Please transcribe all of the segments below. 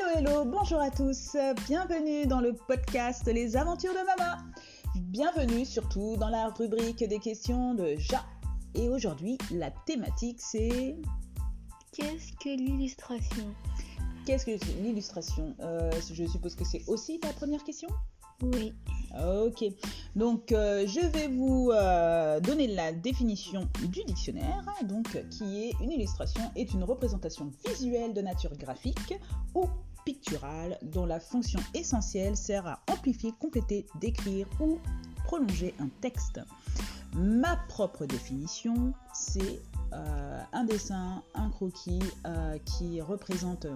Hello, bonjour à tous, bienvenue dans le podcast Les aventures de Mama. Bienvenue surtout dans la rubrique des questions de Ja. Et aujourd'hui, la thématique c'est... Qu'est-ce que l'illustration? Qu'est-ce que l'illustration? Euh, Je suppose que c'est aussi ta première question? Oui. Ok, donc euh, je vais vous euh, donner la définition du dictionnaire, donc qui est une illustration est une représentation visuelle de nature graphique ou dont la fonction essentielle sert à amplifier, compléter, décrire ou prolonger un texte. Ma propre définition, c'est euh, un dessin, un croquis qui représente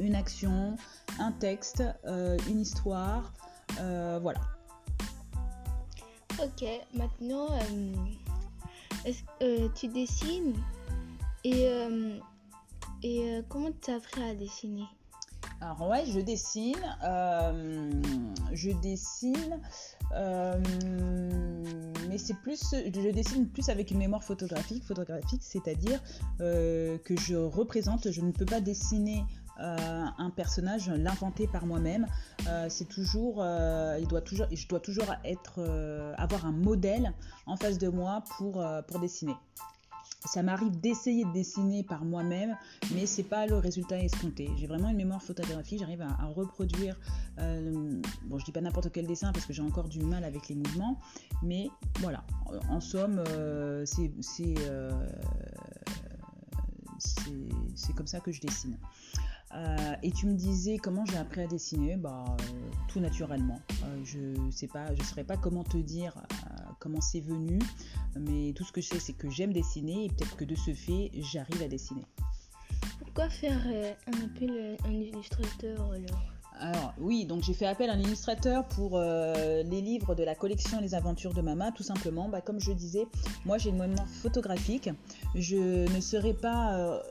une action, un texte, une histoire, euh, voilà. Ok, maintenant, euh, euh, tu dessines et, et comment tu appris à dessiner? Alors ouais, je dessine, je dessine, mais c'est plus, je dessine plus avec une mémoire photographique, photographique, c'est-à-dire que je représente, je ne peux pas dessiner euh, un personnage, l'inventer par moi-même. Euh, c'est toujours, euh, il doit toujours, je dois toujours être, avoir un modèle en face de moi pour, pour dessiner. Ça m'arrive d'essayer de dessiner par moi-même, mais c'est pas le résultat escompté. J'ai vraiment une mémoire photographique, j'arrive à, reproduire. bon, je dis pas n'importe quel dessin parce que j'ai encore du mal avec les mouvements, mais voilà. En somme, c'est c'est comme ça que je dessine. Euh, et tu me disais comment j'ai appris à dessiner, bah, euh, tout naturellement. Euh, je sais pas, je saurais pas comment te dire comment c'est venu, mais tout ce que je sais c'est que j'aime dessiner et peut-être que de ce fait j'arrive à dessiner. Pourquoi faire un appel à un illustrateur alors alors oui, donc j'ai fait appel à un illustrateur pour les livres de la collection Les Aventures de Mama, tout simplement. Bah, comme je disais, moi j'ai une mémoire photographique. Je ne serais pas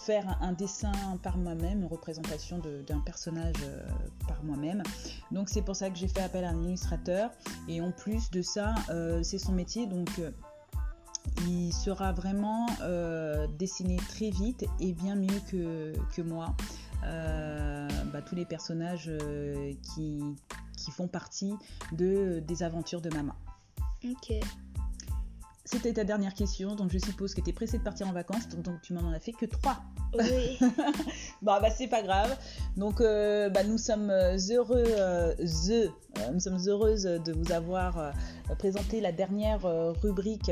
faire un dessin par moi-même, une représentation d'un personnage euh, par moi-même. Donc c'est pour ça que j'ai fait appel à un illustrateur. Et en plus de ça, euh, c'est son métier, donc euh, il sera vraiment dessiné très vite et bien mieux que, moi. Bah, tous les personnages qui, qui, font partie de, des aventures de Mama. Ok. C'était ta dernière question, donc je suppose que tu es pressée de partir en vacances, donc, tu m'en as fait que trois. Oui. bah, bah c'est pas grave. Donc euh, bah, nous sommes heureux, euh, nous sommes heureuses de vous avoir présenté la dernière rubrique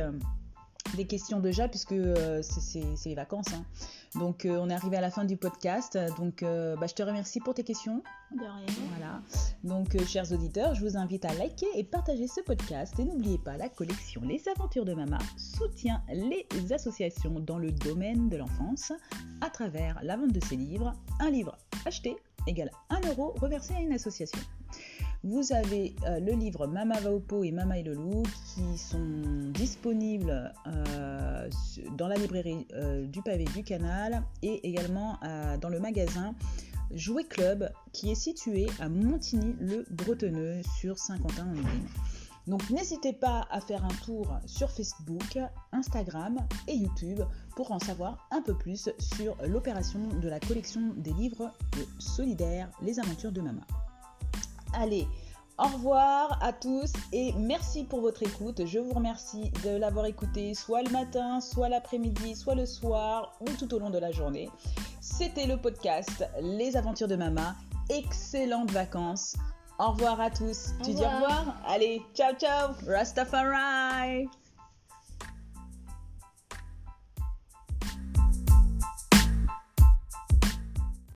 des questions déjà, puisque euh, c'est les vacances. Hein. Donc, euh, on est arrivé à la fin du podcast. Donc, euh, bah, je te remercie pour tes questions. De rien. Voilà. Donc, chers auditeurs, je vous invite à liker et partager ce podcast. Et n'oubliez pas, la collection Les Aventures de Mama soutient les associations dans le domaine de l'enfance à travers la vente de ses livres. Un livre acheté égale 1 euro reversé à une association. Vous avez euh, le livre Mama va au pot et Mama et le loup qui sont disponibles euh, dans la librairie euh, du pavé du canal et également dans le magasin Jouet Club qui est situé à Montigny-le-Bretonneux sur Saint-Quentin en Yvelines. Donc n'hésitez pas à faire un tour sur Facebook, Instagram et YouTube pour en savoir un peu plus sur l'opération de la collection des livres solidaires Les aventures de Mama. Allez, au revoir à tous et merci pour votre écoute. Je vous remercie de l'avoir écouté soit le matin, soit l'après-midi, soit le soir ou tout au long de la journée. C'était le podcast Les aventures de Mama. Excellentes vacances. Au revoir à tous. tu dis au revoir? Allez, ciao ciao. Rastafari.